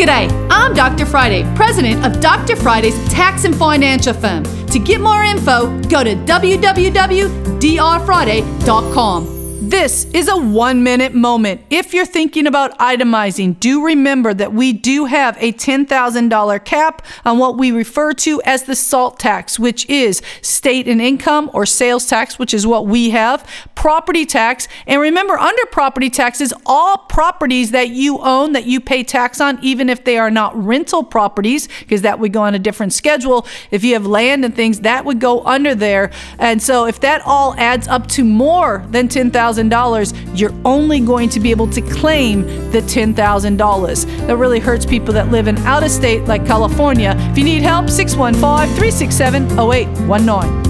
G'day, I'm Dr. Friday, president of Dr. Friday's tax and financial firm. To get more info, go to www.drfriday.com. This is a one minute moment. If you're thinking about itemizing, do remember that we do have a $10,000 cap on what we refer to as the SALT tax, which is state and income or sales tax, which is what we have, property tax. And remember, under property taxes, all properties that you own that you pay tax on, even if they are not rental properties, because that would go on a different schedule. If you have land and things, that would go under there. And so if that all adds up to more than 10,000 $10,000, you're only going to be able to claim the $10,000. That really hurts people that live in out of state like California. If you need help, 615 367 0819.